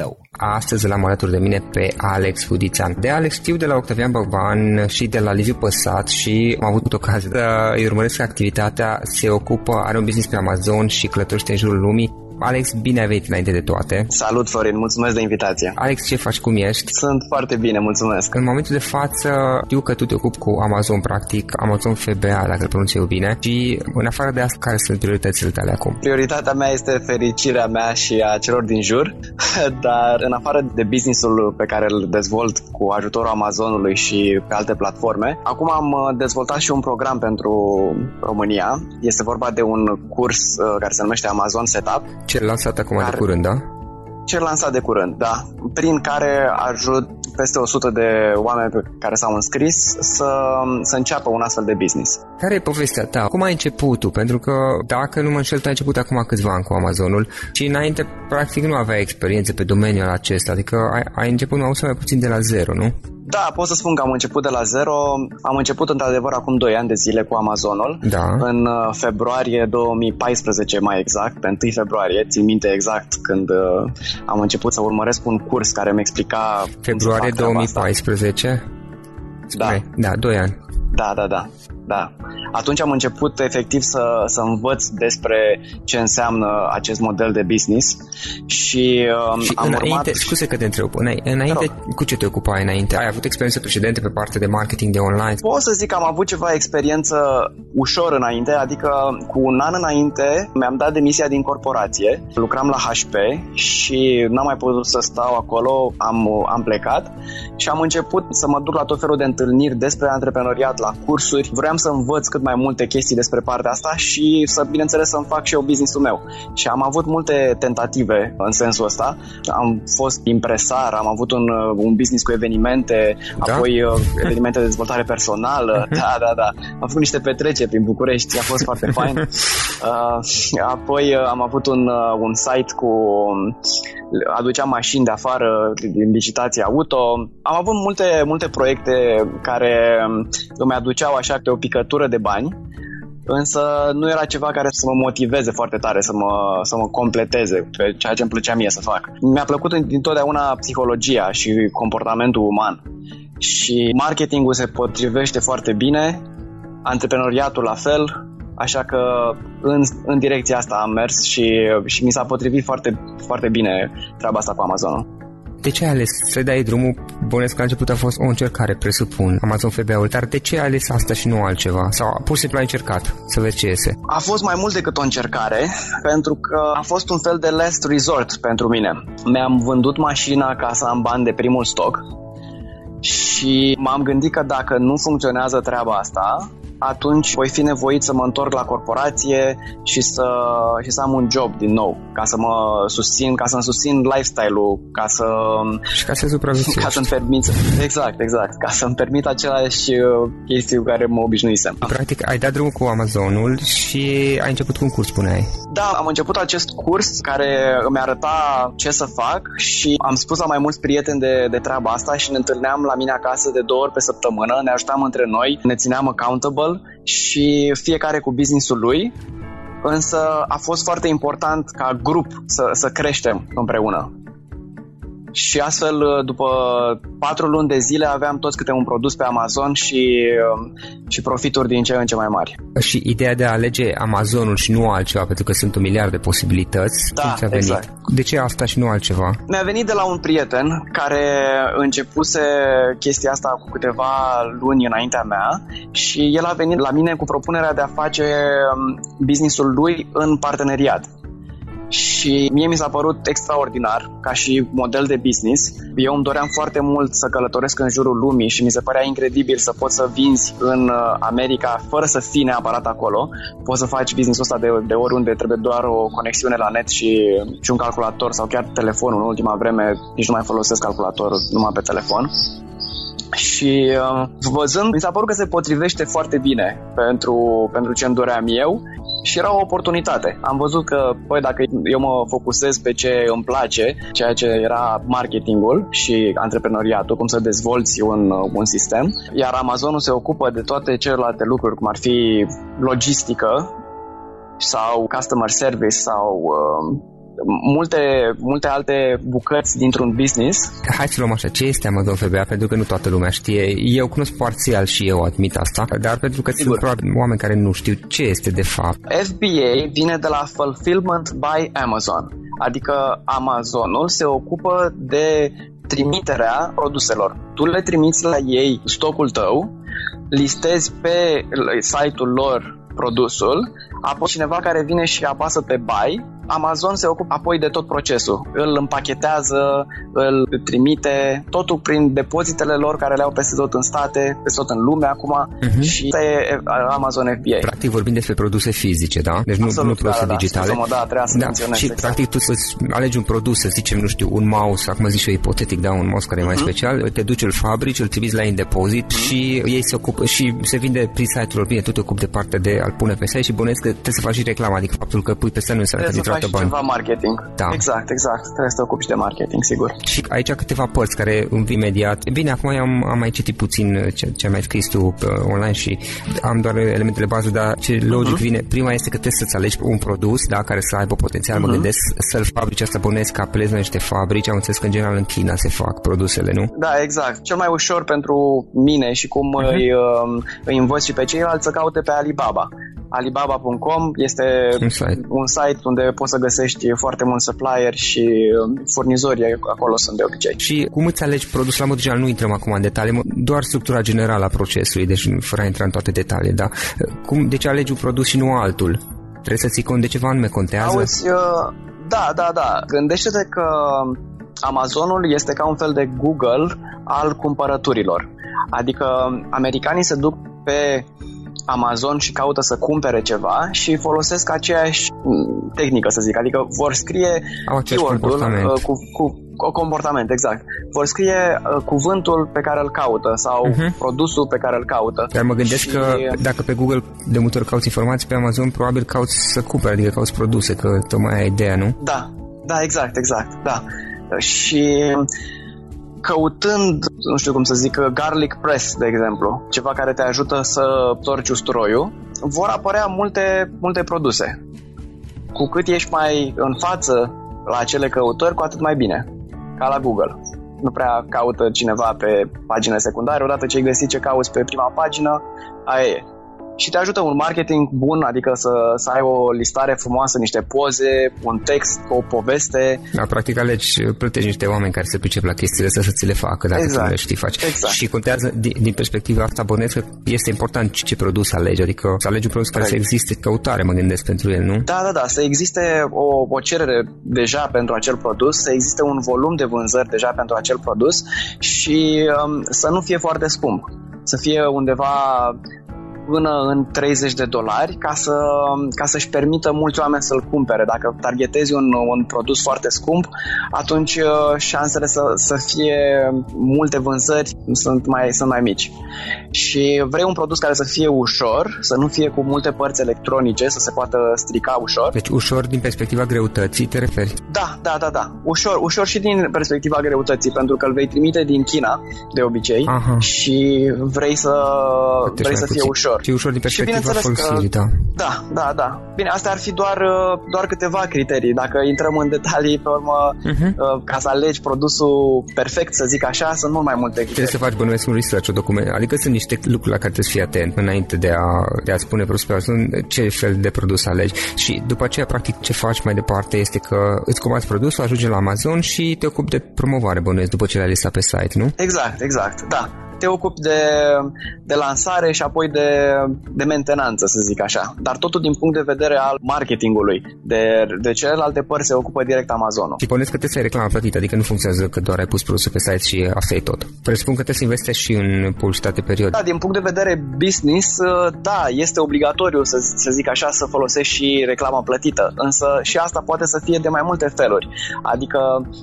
tău. Astăzi l-am alături de mine pe Alex Fudițan. De Alex știu de la Octavian Băban și de la Liviu Păsat și am avut ocazia să îi urmăresc activitatea, se ocupă, are un business pe Amazon și călătorește în jurul lumii Alex, bine ai venit înainte de toate. Salut, Florin, mulțumesc de invitație. Alex, ce faci, cum ești? Sunt foarte bine, mulțumesc. În momentul de față, știu că tu te ocupi cu Amazon, practic, Amazon FBA, dacă îl pronunț eu bine, și în afară de asta, care sunt prioritățile tale acum? Prioritatea mea este fericirea mea și a celor din jur, dar în afară de businessul pe care îl dezvolt cu ajutorul Amazonului și pe alte platforme, acum am uh, dezvoltat și un program pentru România. Este vorba de un curs uh, care se numește Amazon Setup cel lansat acum care, de curând, da? Cel lansat de curând, da. Prin care ajut peste 100 de oameni pe care s-au înscris să, să înceapă un astfel de business. Care e povestea ta? Cum ai început tu? Pentru că, dacă nu mă înșel, tu ai început acum câțiva ani cu Amazonul și înainte, practic, nu aveai experiență pe domeniul acesta, adică ai, ai început mai mult sau mai puțin de la zero, nu? Da, pot să spun că am început de la zero. Am început într-adevăr acum 2 ani de zile cu Amazonul. Da. În uh, februarie 2014 mai exact, pe 1 februarie, țin minte exact când uh, am început să urmăresc un curs care mi explica Februarie 2014? Da. Da, 2 ani. Da, da, da da. Atunci am început efectiv să, să învăț despre ce înseamnă acest model de business și, um, și am înainte, urmat... Scuze că te întreb, înainte, cu ce te ocupai înainte? Ai avut experiențe precedente pe partea de marketing de online? Pot să zic că am avut ceva experiență ușor înainte, adică cu un an înainte mi-am dat demisia din corporație, lucram la HP și n-am mai putut să stau acolo, am, am plecat și am început să mă duc la tot felul de întâlniri despre antreprenoriat, la cursuri. Vreau să învăț cât mai multe chestii despre partea asta și să, bineînțeles, să-mi fac și eu business-ul meu. Și am avut multe tentative în sensul ăsta. Am fost impresar, am avut un, uh, un business cu evenimente, da? apoi uh, evenimente de dezvoltare personală. Da, da, da. Am făcut niște petreceri prin București, a fost foarte fain. Uh, apoi uh, am avut un, uh, un site cu aduceam mașini de afară din licitații auto. Am avut multe, multe proiecte care îmi aduceau așa pe o picătură de bani, însă nu era ceva care să mă motiveze foarte tare, să mă, să mă completeze pe ceea ce îmi plăcea mie să fac. Mi-a plăcut întotdeauna psihologia și comportamentul uman și marketingul se potrivește foarte bine, antreprenoriatul la fel, Așa că în, în direcția asta am mers și, și mi s-a potrivit foarte, foarte bine treaba asta cu Amazon. De ce ai ales să dai drumul? Bănesc că a început a fost o încercare, presupun, Amazon FBA-ul, dar de ce ai ales asta și nu altceva? Sau pur și simplu ai încercat să vezi ce iese? A fost mai mult decât o încercare, pentru că a fost un fel de last resort pentru mine. Mi-am vândut mașina ca să am bani de primul stoc și m-am gândit că dacă nu funcționează treaba asta, atunci voi fi nevoit să mă întorc la corporație și să, și să am un job din nou, ca să mă susțin, ca să-mi susțin lifestyle-ul, ca să... Și ca să supraviețuiești. Ca să-mi permit... Exact, exact. Ca să-mi permit aceleași uh, chestii cu care mă obișnuisem. Practic, ai dat drumul cu Amazonul și ai început cu un curs, spuneai. Da, am început acest curs care îmi arăta ce să fac și am spus la mai mulți prieteni de, de treaba asta și ne întâlneam la mine acasă de două ori pe săptămână, ne ajutam între noi, ne țineam accountable și fiecare cu businessul lui, însă a fost foarte important ca grup să, să creștem împreună. Și astfel, după patru luni de zile, aveam toți câte un produs pe Amazon și, și profituri din ce în ce mai mari. Și ideea de a alege Amazonul și nu altceva, pentru că sunt un miliard de posibilități, da, cum ți-a venit? Exact. De ce asta și nu altceva? Mi-a venit de la un prieten care începuse chestia asta cu câteva luni înaintea mea și el a venit la mine cu propunerea de a face businessul lui în parteneriat și mie mi s-a părut extraordinar ca și model de business. Eu îmi doream foarte mult să călătoresc în jurul lumii și mi se părea incredibil să poți să vinzi în uh, America fără să fii neapărat acolo. Poți să faci businessul ăsta de, de oriunde, trebuie doar o conexiune la net și, și un calculator sau chiar telefonul. În ultima vreme nici nu mai folosesc calculatorul, numai pe telefon și uh, văzând, mi s-a părut că se potrivește foarte bine pentru, pentru ce îmi doream eu și era o oportunitate. Am văzut că, păi, dacă eu mă focusez pe ce îmi place, ceea ce era marketingul și antreprenoriatul, cum să dezvolți un, un sistem, iar Amazonul se ocupă de toate celelalte lucruri, cum ar fi logistică sau customer service sau uh, multe, multe alte bucăți dintr-un business. Hai să luăm așa, ce este Amazon FBA? Pentru că nu toată lumea știe. Eu cunosc parțial și eu admit asta, dar pentru că Sigur. sunt probabil oameni care nu știu ce este de fapt. FBA vine de la Fulfillment by Amazon, adică Amazonul se ocupă de trimiterea produselor. Tu le trimiți la ei stocul tău, listezi pe site-ul lor produsul, apoi cineva care vine și apasă pe buy Amazon se ocupă apoi de tot procesul. Îl împachetează, îl trimite, totul prin depozitele lor care le au peste tot în state, peste tot în lume acum uh-huh. și e Amazon FBA. Practic vorbim despre produse fizice, da? Deci nu, Absolut, nu produse da, da, digitale. Da, da, trebuia să da. Și exact. practic tu să alegi un produs, să zicem, nu știu, un mouse, acum zic și eu ipotetic, da, un mouse care uh-huh. e mai mhm. special, te duci, îl fabrici, îl trimiți la în depozit uh-huh. și ei se ocupă și se vinde prin site-ul bine, tu te ocupi de partea de a pune pe site și bănuiesc că trebuie să faci și reclamă, adică faptul că pui pe site nu înseamnă că niciodată bani. ceva marketing. Da. Exact, exact. Trebuie să te ocupi de marketing, sigur. Și aici câteva părți care îmi vin imediat. Bine, acum am, am mai citit puțin ce, ce ai mai scris tu pe online și am doar elementele bază, dar ce logic uh-huh. vine, prima este că trebuie să-ți alegi un produs, da, care să aibă potențial, uh-huh. mă mhm. gândesc să-l fabrici, asta bănesc că apelezi la niște fabrici, am înțeles că în general în China se fac produsele, nu? Da, exact. Cel mai ușor pentru mine și cum uh-huh. îi, um, îi învăț și pe ceilalți să caute pe Alibaba. Alibaba.com este un site. un site unde poți să găsești foarte mulți supplier și um, furnizorii acolo sunt de obicei. Și cum îți alegi produsul la mod general? Nu intrăm acum în detalii, doar structura generală a procesului, deci fără a intra în toate detalii, da. Cum, de ce alegi un produs și nu altul? Trebuie să ții cont de ceva anume, contează? Auzi, uh, da, da, da. Gândește-te că Amazonul este ca un fel de Google al cumpărăturilor. Adică americanii se duc pe Amazon și caută să cumpere ceva și folosesc aceeași mm, tehnică, să zic, adică vor scrie Au comportament. Uh, cu, cu comportament, exact. Vor scrie uh, cuvântul pe care îl caută sau uh-huh. produsul pe care îl caută. Dar mă gândesc și... că dacă pe Google de multe ori cauți informații, pe Amazon probabil cauți să cumperi, adică cauți produse, că tocmai ai ideea, nu? Da, da, exact, exact, da. Și căutând, nu știu cum să zic, garlic press, de exemplu, ceva care te ajută să torci usturoiul, vor apărea multe, multe produse. Cu cât ești mai în față la acele căutări, cu atât mai bine. Ca la Google. Nu prea caută cineva pe pagina secundare, odată ce ai găsit ce cauți pe prima pagină, aia e și te ajută un marketing bun, adică să, să ai o listare frumoasă, niște poze, un text, o poveste. Da, practic alegi, plătești niște oameni care se pricep la chestiile astea să ți le facă, dacă exact. tu le știi faci. Exact. Și contează, din, din perspectiva asta, bănuiesc că este important ce produs alegi, adică să alegi un produs care exact. să existe căutare, mă gândesc, pentru el, nu? Da, da, da, să existe o, o cerere deja pentru acel produs, să existe un volum de vânzări deja pentru acel produs și um, să nu fie foarte scump să fie undeva până în 30 de dolari ca, să, ca să-și permită mulți oameni să-l cumpere. Dacă targetezi un, un produs foarte scump, atunci uh, șansele să, să fie multe vânzări sunt mai, sunt mai mici. Și vrei un produs care să fie ușor, să nu fie cu multe părți electronice, să se poată strica ușor. Deci ușor din perspectiva greutății te referi? Da, da, da, da. Ușor, ușor și din perspectiva greutății, pentru că îl vei trimite din China, de obicei, Aha. și vrei să, vrei să fie ușor. Și ușor din perspectiva folosirii, da. Da, da, da. Bine, astea ar fi doar, uh, doar câteva criterii. Dacă intrăm în detalii, pe urmă, uh-huh. ca să alegi produsul perfect, să zic așa, sunt mult mai multe criterii. Trebuie să faci, bănuiesc, un research, o document. Adică sunt niște lucruri la care trebuie să fii atent înainte de a, de a spune produsul ce fel de produs alegi. Și după aceea, practic, ce faci mai departe este că îți comanzi produsul, ajunge la Amazon și te ocupi de promovare, bănuiesc, după ce l-ai listat pe site, nu? Exact, exact, da te ocupi de, de lansare și apoi de, de mentenanță, să zic așa. Dar totul din punct de vedere al marketingului. De, de celelalte părți se ocupă direct Amazonul. Și puneți că trebuie să ai reclamă plătită, adică nu funcționează că doar ai pus produsul pe site și asta e tot. Presupun că trebuie să investești și în publicitate perioadă. Da, din punct de vedere business, da, este obligatoriu să, să zic așa să folosești și reclama plătită, însă și asta poate să fie de mai multe feluri. Adică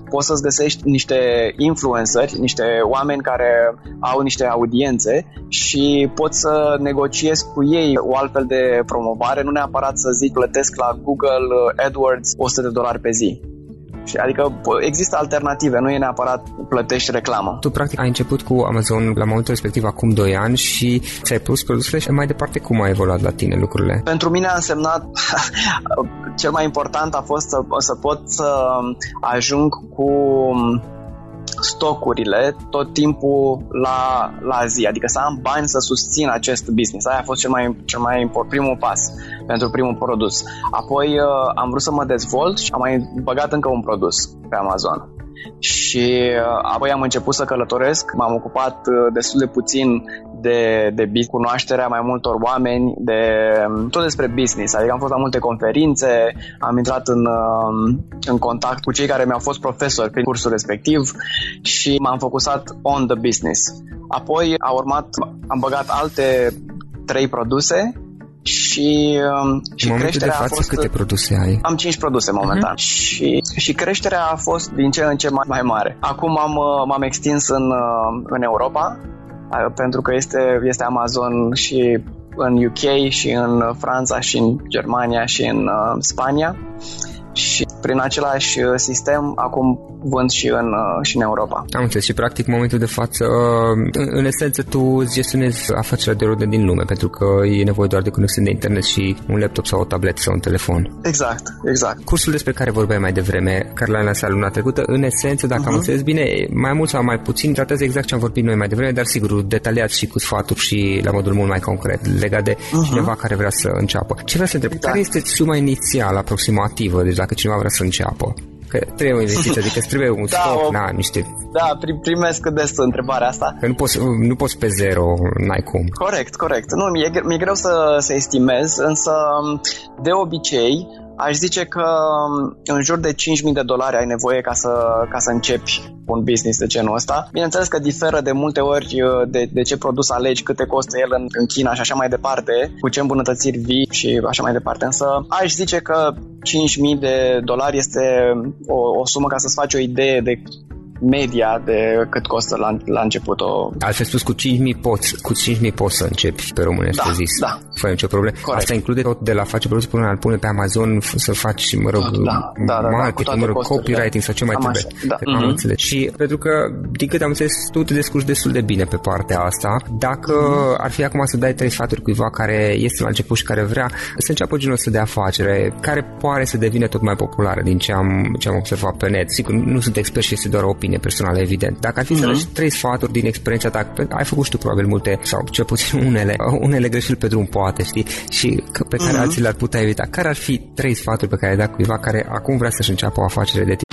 poți să-ți găsești niște influenceri, niște oameni care au niște audiențe și pot să negociez cu ei o altfel de promovare, nu neapărat să zic plătesc la Google AdWords 100 de dolari pe zi. Adică există alternative, nu e neapărat plătești reclamă. Tu practic ai început cu Amazon la momentul respectiv acum 2 ani și ți-ai pus produsele și mai departe cum a evoluat la tine lucrurile? Pentru mine a însemnat cel mai important a fost să, să pot să ajung cu stocurile tot timpul la, la zi, adică să am bani să susțin acest business. Aia a fost cel mai, cel mai important, primul pas pentru primul produs. Apoi uh, am vrut să mă dezvolt și am mai băgat încă un produs pe Amazon și uh, apoi am început să călătoresc, m-am ocupat uh, destul de puțin de, de cunoașterea mai multor oameni, de tot despre business, adică am fost la multe conferințe, am intrat în, uh, în contact cu cei care mi-au fost profesori prin cursul respectiv și m-am focusat on the business. Apoi a urmat, am băgat alte trei produse și, um, și în creșterea de față, a fost... câte produse ai? Am 5 produse momentan uh-huh. și, și creșterea a fost din ce în ce mai, mai mare. Acum am, uh, m-am extins în, uh, în Europa uh, pentru că este, este Amazon și în UK și în Franța și în Germania și în Spania. Și prin același uh, sistem acum vând și în, uh, și în Europa. Am înțeles și practic în momentul de față, uh, în, în esență tu îți gestionezi afacerea de oriunde din lume pentru că e nevoie doar de conexiune de internet și un laptop sau o tabletă sau un telefon. Exact, exact. Cursul despre care vorbeai mai devreme, care l-am lansat luna trecută, în esență, dacă uh-huh. am mhm. înțeles bine, mai mult sau mai puțin tratează exact ce am vorbit noi mai devreme, dar sigur detaliat și cu sfaturi și la modul mult mai concret legat de uh-huh. cineva care vrea să înceapă. Ce vreau să întreb? Da. Care este suma inițială aproximativă? Deci dacă cineva vrea să înceapă. Că trebuie o investiție, adică trebuie un da, stoc, o, na, niște... Da, primesc des întrebarea asta. Că nu poți, nu poți pe zero, n-ai cum. Corect, corect. Nu, mi-e, mi-e greu să, să estimez, însă de obicei aș zice că um, în jur de 5.000 de dolari ai nevoie ca să, ca să începi un business de genul ăsta. Bineînțeles că diferă de multe ori uh, de, de ce produs alegi, câte costă el în, în China și așa mai departe, cu ce îmbunătățiri vii și așa mai departe. Însă aș zice că 5.000 de dolari este o, o sumă ca să-ți faci o idee de media de cât costă la, la început o... Altfel spus, cu 5.000 poți, cu 5.000 poți să începi pe românește da, zis. Da, Fără nicio problemă. Corect. Asta include tot de la face produs până la pune pe Amazon să faci, mă rog, da, da, da, marketing, da, mă rog, copywriting sau ce mai trebuie. Da. Mm-hmm. Am înțeles. Și pentru că, din câte am înțeles, tu te descurci destul de bine pe partea asta. Dacă mm-hmm. ar fi acum să dai trei sfaturi cuiva care este la început și care vrea să înceapă genul ăsta de afacere, care poate să devină tot mai populară din ce am, ce am observat pe net. Sigur, nu sunt expert și este doar o opinie personală, evident evident. Dacă ar fi mm-hmm. să mhm. lași trei sfaturi din experiența ta, ai făcut și tu probabil multe, sau cel puțin unele, unele greșeli pe drum poate, știi, și pe care mm-hmm. alții le-ar putea evita. Care ar fi trei sfaturi pe care le-ai dat cuiva care acum vrea să-și înceapă o afacere de tip?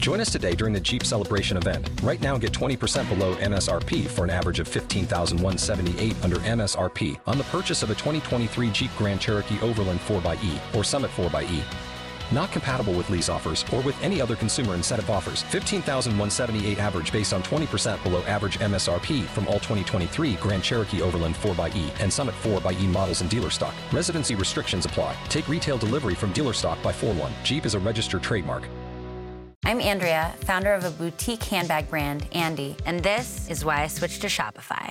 Join us today during the Jeep Celebration event. Right now, get 20% below MSRP for an average of 15178 under MSRP on the purchase of a 2023 Jeep Grand Cherokee Overland 4xE or Summit 4xE. Not compatible with lease offers or with any other consumer incentive offers. 15,178 average based on 20% below average MSRP from all 2023 Grand Cherokee Overland 4xE and Summit 4xE models in dealer stock. Residency restrictions apply. Take retail delivery from dealer stock by 4-1. Jeep is a registered trademark. I'm Andrea, founder of a boutique handbag brand, Andy, and this is why I switched to Shopify.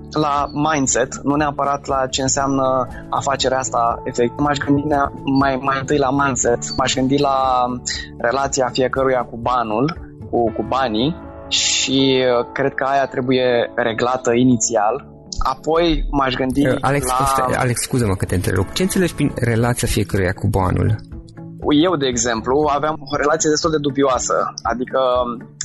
la mindset, nu neapărat la ce înseamnă afacerea asta efectiv. M-aș gândi mai, mai întâi la mindset, m-aș gândi la relația fiecăruia cu banul, cu, cu banii și uh, cred că aia trebuie reglată inițial. Apoi m-aș gândi uh, Alex, la... Alex, Alex, scuză-mă că te întrerup. Ce înțelegi prin relația fiecăruia cu banul? Eu, de exemplu, aveam o relație destul de dubioasă, adică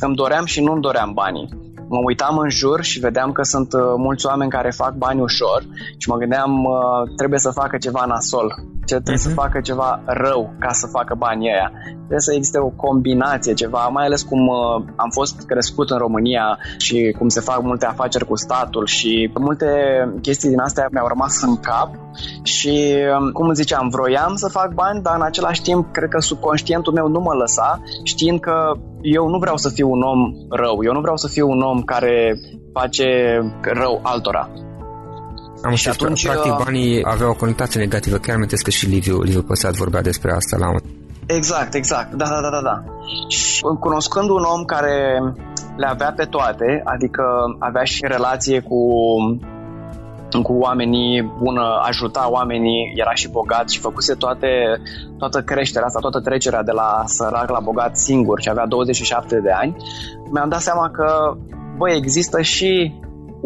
îmi doream și nu îmi doream banii mă uitam în jur și vedeam că sunt uh, mulți oameni care fac bani ușor și mă gândeam uh, trebuie să facă ceva nasol, ce trebuie uh-huh. să mhm. facă ceva rău ca să facă banii ăia. Trebuie să existe o combinație, ceva, mai ales cum uh, am fost crescut în România și cum se fac multe afaceri cu statul și multe chestii din astea mi-au rămas în cap și, um, cum ziceam, vroiam să fac bani, dar în același timp cred că subconștientul meu nu mă lăsa, știind că eu nu vreau să fiu un om rău, eu nu vreau să fiu un om care face rău altora. Am și atunci, practic uh, banii aveau o conotație negativă, chiar amintesc că și Liviu, Liviu Păsat vorbea despre asta la un Exact, exact, da, da, da, da, da. Și cunoscând un om care le avea pe toate, adică avea și relație cu cu oamenii, bună, ajuta oamenii, era și bogat și făcuse toate, toată creșterea asta, toată trecerea de la sărac la bogat singur și avea 27 de ani, mi-am dat seama că, băi, există și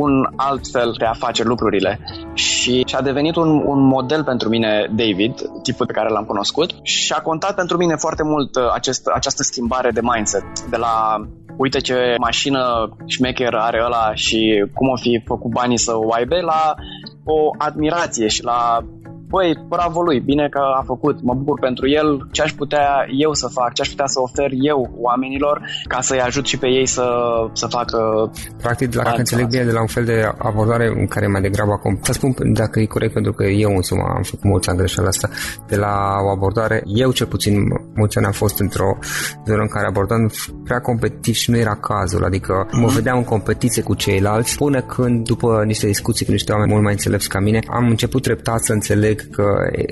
un alt fel de a face lucrurile. Și a devenit un, un model pentru mine David, tipul pe care l-am cunoscut. Și a contat pentru mine foarte mult uh, acest, această schimbare de mindset. De la uite ce mașină șmecher are ăla și cum o fi făcut banii să o aibă, la o admirație și la băi, bravo lui, bine că a făcut, mă bucur pentru el, ce aș putea eu să fac, ce aș putea să ofer eu oamenilor ca să-i ajut și pe ei să, să facă... Practic, dacă înțeleg bine, de la un fel de abordare în care mai degrabă acum, să spun dacă e corect, pentru că eu însumi am făcut mulți ani greșeala asta, de la o abordare, eu cel puțin mulți ani am fost într-o zonă în care abordam prea competitiv și nu era cazul, adică mă mhm. vedeam în competiție cu ceilalți, până când, după niște discuții cu niște oameni mult mai înțelepți ca mine, am început treptat să înțeleg că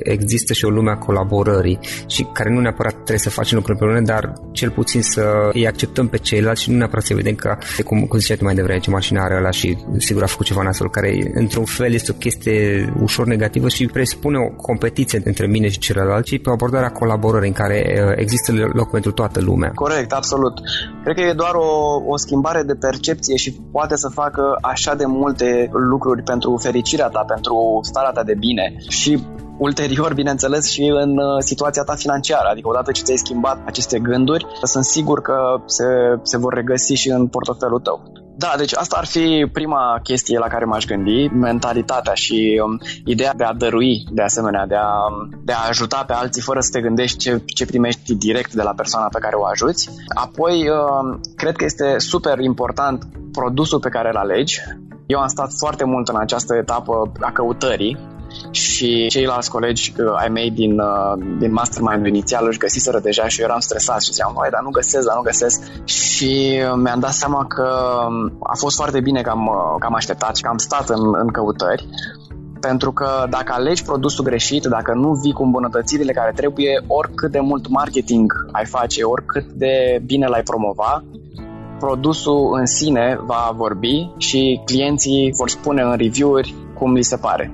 există și o lume a colaborării și care nu neapărat trebuie să facem lucruri împreună, dar cel puțin să îi acceptăm pe ceilalți și nu neapărat să vedem că, cum, cum ziceai tu mai devreme, ce mașină are ăla și sigur a făcut ceva nasol, care într-un fel este o chestie ușor negativă și presupune o competiție între mine și celălalt și pe o abordare a colaborării în care uh, există loc pentru toată lumea. Corect, absolut. Cred că e doar o, o schimbare de percepție și poate să facă așa de multe lucruri pentru fericirea ta, pentru starea ta de bine. Și ulterior, bineînțeles, și în uh, situația ta financiară. Adică odată ce ți-ai schimbat aceste gânduri, sunt sigur că se, se vor regăsi și în portofelul tău. Da, deci asta ar fi prima chestie la care m-aș gândi, mentalitatea și um, ideea de a dărui, de asemenea, de a, de a ajuta pe alții fără să te gândești ce, ce primești direct de la persoana pe care o ajuți. Apoi, um, cred că este super important produsul pe care îl alegi. Eu am stat foarte mult în această etapă a căutării și ceilalți colegi uh, ai mei din, uh, din mastermind inițial își găsiseră deja și eu eram stresat și ziceam, mai dar nu găsesc, dar nu găsesc și mi-am dat seama că um, a fost foarte bine că am, uh, că am așteptat și că am stat în, în căutări pentru că dacă alegi produsul greșit, dacă nu vii cu îmbunătățirile care trebuie, oricât de mult marketing ai face, oricât de bine l-ai promova, produsul în sine va vorbi și clienții vor spune în review-uri cum li se pare.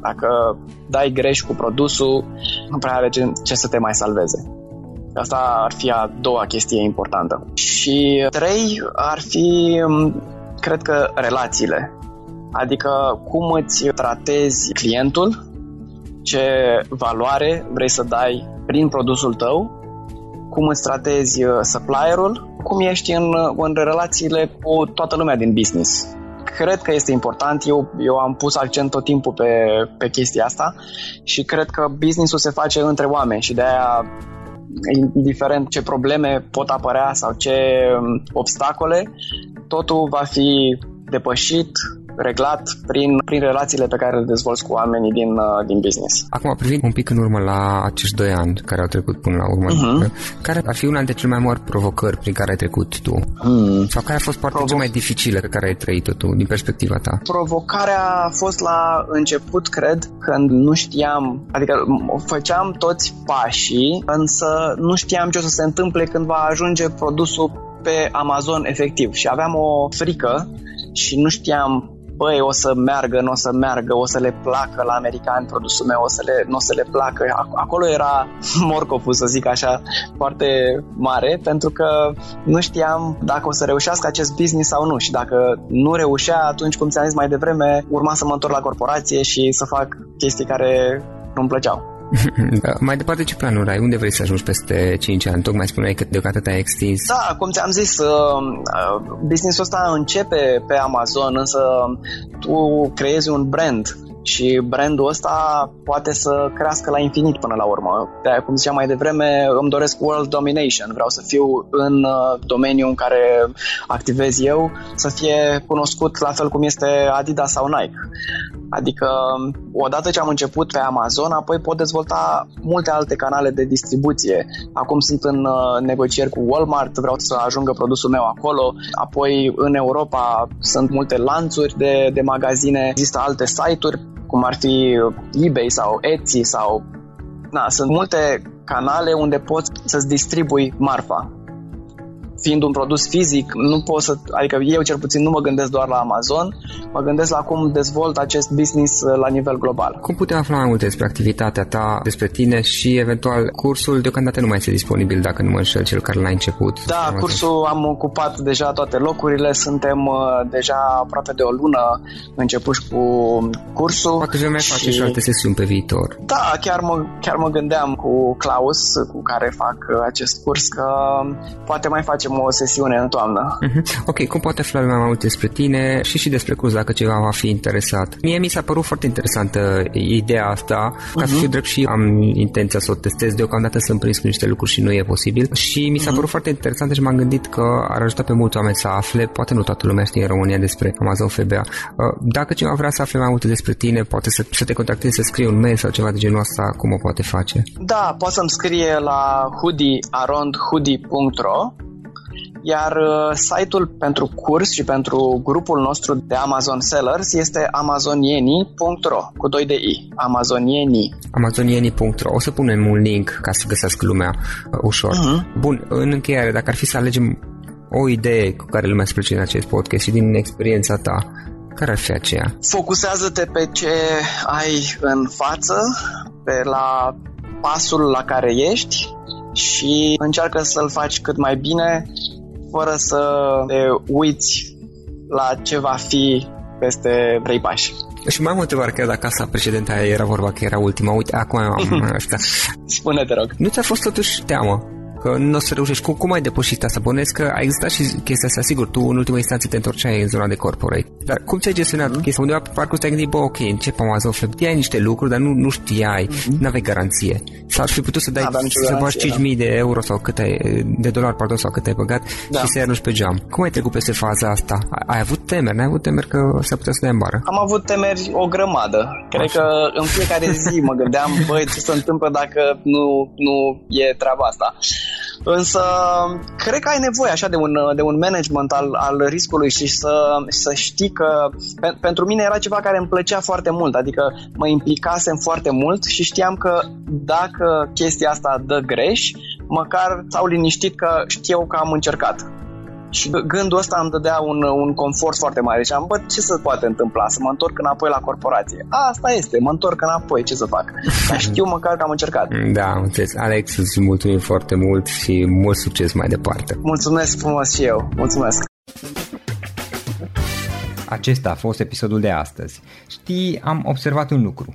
Dacă dai greș cu produsul, nu prea are ce să te mai salveze. Asta ar fi a doua chestie importantă. Și trei ar fi, cred că, relațiile. Adică cum îți tratezi clientul, ce valoare vrei să dai prin produsul tău, cum îți tratezi uh, supplierul, cum ești în, în relațiile cu toată lumea din business cred că este important. Eu, eu am pus accent tot timpul pe, pe chestia asta și cred că businessul se face între oameni și de aia indiferent ce probleme pot apărea sau ce um, obstacole, totul va fi depășit reglat prin, prin relațiile pe care le dezvolți cu oamenii din, uh, din business. Acum, privind un pic în urmă la acești doi ani care au trecut până la urmă, uh-huh. care ar fi una dintre cele mai mari provocări prin care ai trecut tu? Mm. Sau care a fost partea Provo- cea mai dificilă pe care ai trăit-o tu, din perspectiva ta? Provocarea a fost la început, cred, când nu știam, adică făceam toți pașii, însă nu știam ce o să se întâmple când va ajunge produsul pe Amazon efectiv și aveam o frică și nu știam băi, o să meargă, nu o să meargă, o să le placă la americani produsul meu, o să le, nu o să le placă. Acolo era morcopul, să zic așa, foarte mare, pentru că nu știam dacă o să reușească acest business sau nu și dacă nu reușea, atunci, cum ți-am zis mai devreme, urma să mă întorc la corporație și să fac chestii care nu-mi plăceau. Da, mai departe, ce planuri ai? Unde vrei să ajungi peste 5 ani? Tocmai spuneai că deocamdată te-ai extins. Da, cum ți-am zis, uh, uh, businessul ăsta începe pe Amazon, însă tu creezi un brand și brandul ăsta poate să crească la infinit până la urmă. De aia, cum ziceam mai devreme, îmi doresc world domination. Vreau să fiu în uh, domeniul în care activez eu, să fie cunoscut la fel cum este Adidas sau Nike. Adică, odată ce am început pe Amazon, apoi pot dezvolta multe alte canale de distribuție. Acum sunt în uh, negocieri cu Walmart, vreau să ajungă produsul meu acolo. Apoi, în Europa sunt multe lanțuri de, de magazine, există alte site-uri cum ar fi eBay sau Etsy sau... Na, sunt multe canale unde poți să-ți distribui marfa fiind un produs fizic, nu pot să, adică eu cel puțin nu mă gândesc doar la Amazon, mă gândesc la cum dezvolt acest business uh, la nivel global. Cum putem afla mai multe despre activitatea ta, despre tine și eventual cursul deocamdată nu mai este disponibil dacă nu mă înșel cel care l-a început? Da, cursul am ocupat deja toate locurile, suntem uh, deja aproape de o lună începuși cu cursul. Poate vei mai și... face și alte sesiuni pe viitor. Da, chiar mă, chiar mă gândeam cu Klaus, cu care fac uh, acest curs, că poate mai facem o sesiune în toamnă. Uh-huh. Ok, cum poate afla mai mult despre tine și și despre curs dacă ceva va fi interesat? Mie mi s-a părut foarte interesantă ideea asta, ca uh-huh. să mhm. fiu drept și am intenția să o testez. Deocamdată sunt prins cu niște lucruri și nu e posibil. Și mi s-a uh-huh. părut foarte interesant și m-am gândit că ar ajuta pe mulți oameni să afle, poate nu toată lumea știe în România despre Amazon FBA. Uh, dacă cineva vrea să afle mai multe despre tine, poate să, să te contacteze, să scrie un mail sau ceva de genul ăsta, cum o poate face? Da, poate să-mi scrie la hoodiearondhoodie.ro iar uh, site-ul pentru curs și pentru grupul nostru de Amazon Sellers este amazonieni.ro cu 2 de i. Amazonieni. Amazonieni.ro. O să punem un link ca să găsească lumea uh, ușor. Uh-huh. Bun, în încheiere, dacă ar fi să alegem o idee cu care lumea se în acest podcast și din experiența ta, care ar fi aceea? Focusează-te pe ce ai în față, pe la pasul la care ești și încearcă să-l faci cât mai bine fără să te uiți la ce va fi peste trei pași. Și mai am o întrebare, chiar dacă asta precedenta era vorba că era ultima. Uite, acum am asta. Spune, te rog. Nu ți-a fost totuși teamă că nu o să reușești. Cum, cum ai depășit asta? Bănesc că a existat și chestia asta. Sigur, tu în ultima instanță te întorceai în zona de corporate. Dar cum ți-ai gestionat mm-hmm. chestia? Undeva pe parcurs te-ai gândit, bă, ok, încep Amazon știai niște lucruri, dar nu, nu știai, mm-hmm. nu aveai garanție. Sau ar fi putut să dai, să bagi 5.000 da. de euro sau cât ai, de dolari, pardon, sau cât ai băgat da. și să arunci pe geam. Cum ai trecut peste faza asta? Ai avut temeri? N-ai avut temeri că s-ar putea să dea în bară? Am avut temeri o grămadă. Cred Așa. că în fiecare zi mă gândeam, băi, ce se întâmplă dacă nu, nu e treaba asta. Însă, cred că ai nevoie așa de un, de un management al, al riscului și să, să știi că pe, pentru mine era ceva care îmi plăcea foarte mult, adică mă implicasem foarte mult și știam că dacă chestia asta dă greș, măcar s-au liniștit că știu că am încercat. Și gândul ăsta îmi dădea un, un confort foarte mare. Și am, bă, ce se poate întâmpla? Să mă întorc înapoi la corporație. Asta este, mă întorc înapoi, ce să fac? Dar știu măcar că am încercat. Da, înțeles. Alex, îți mulțumim foarte mult și mult succes mai departe. Mulțumesc frumos și eu. Mulțumesc. Acesta a fost episodul de astăzi. Știi, am observat un lucru.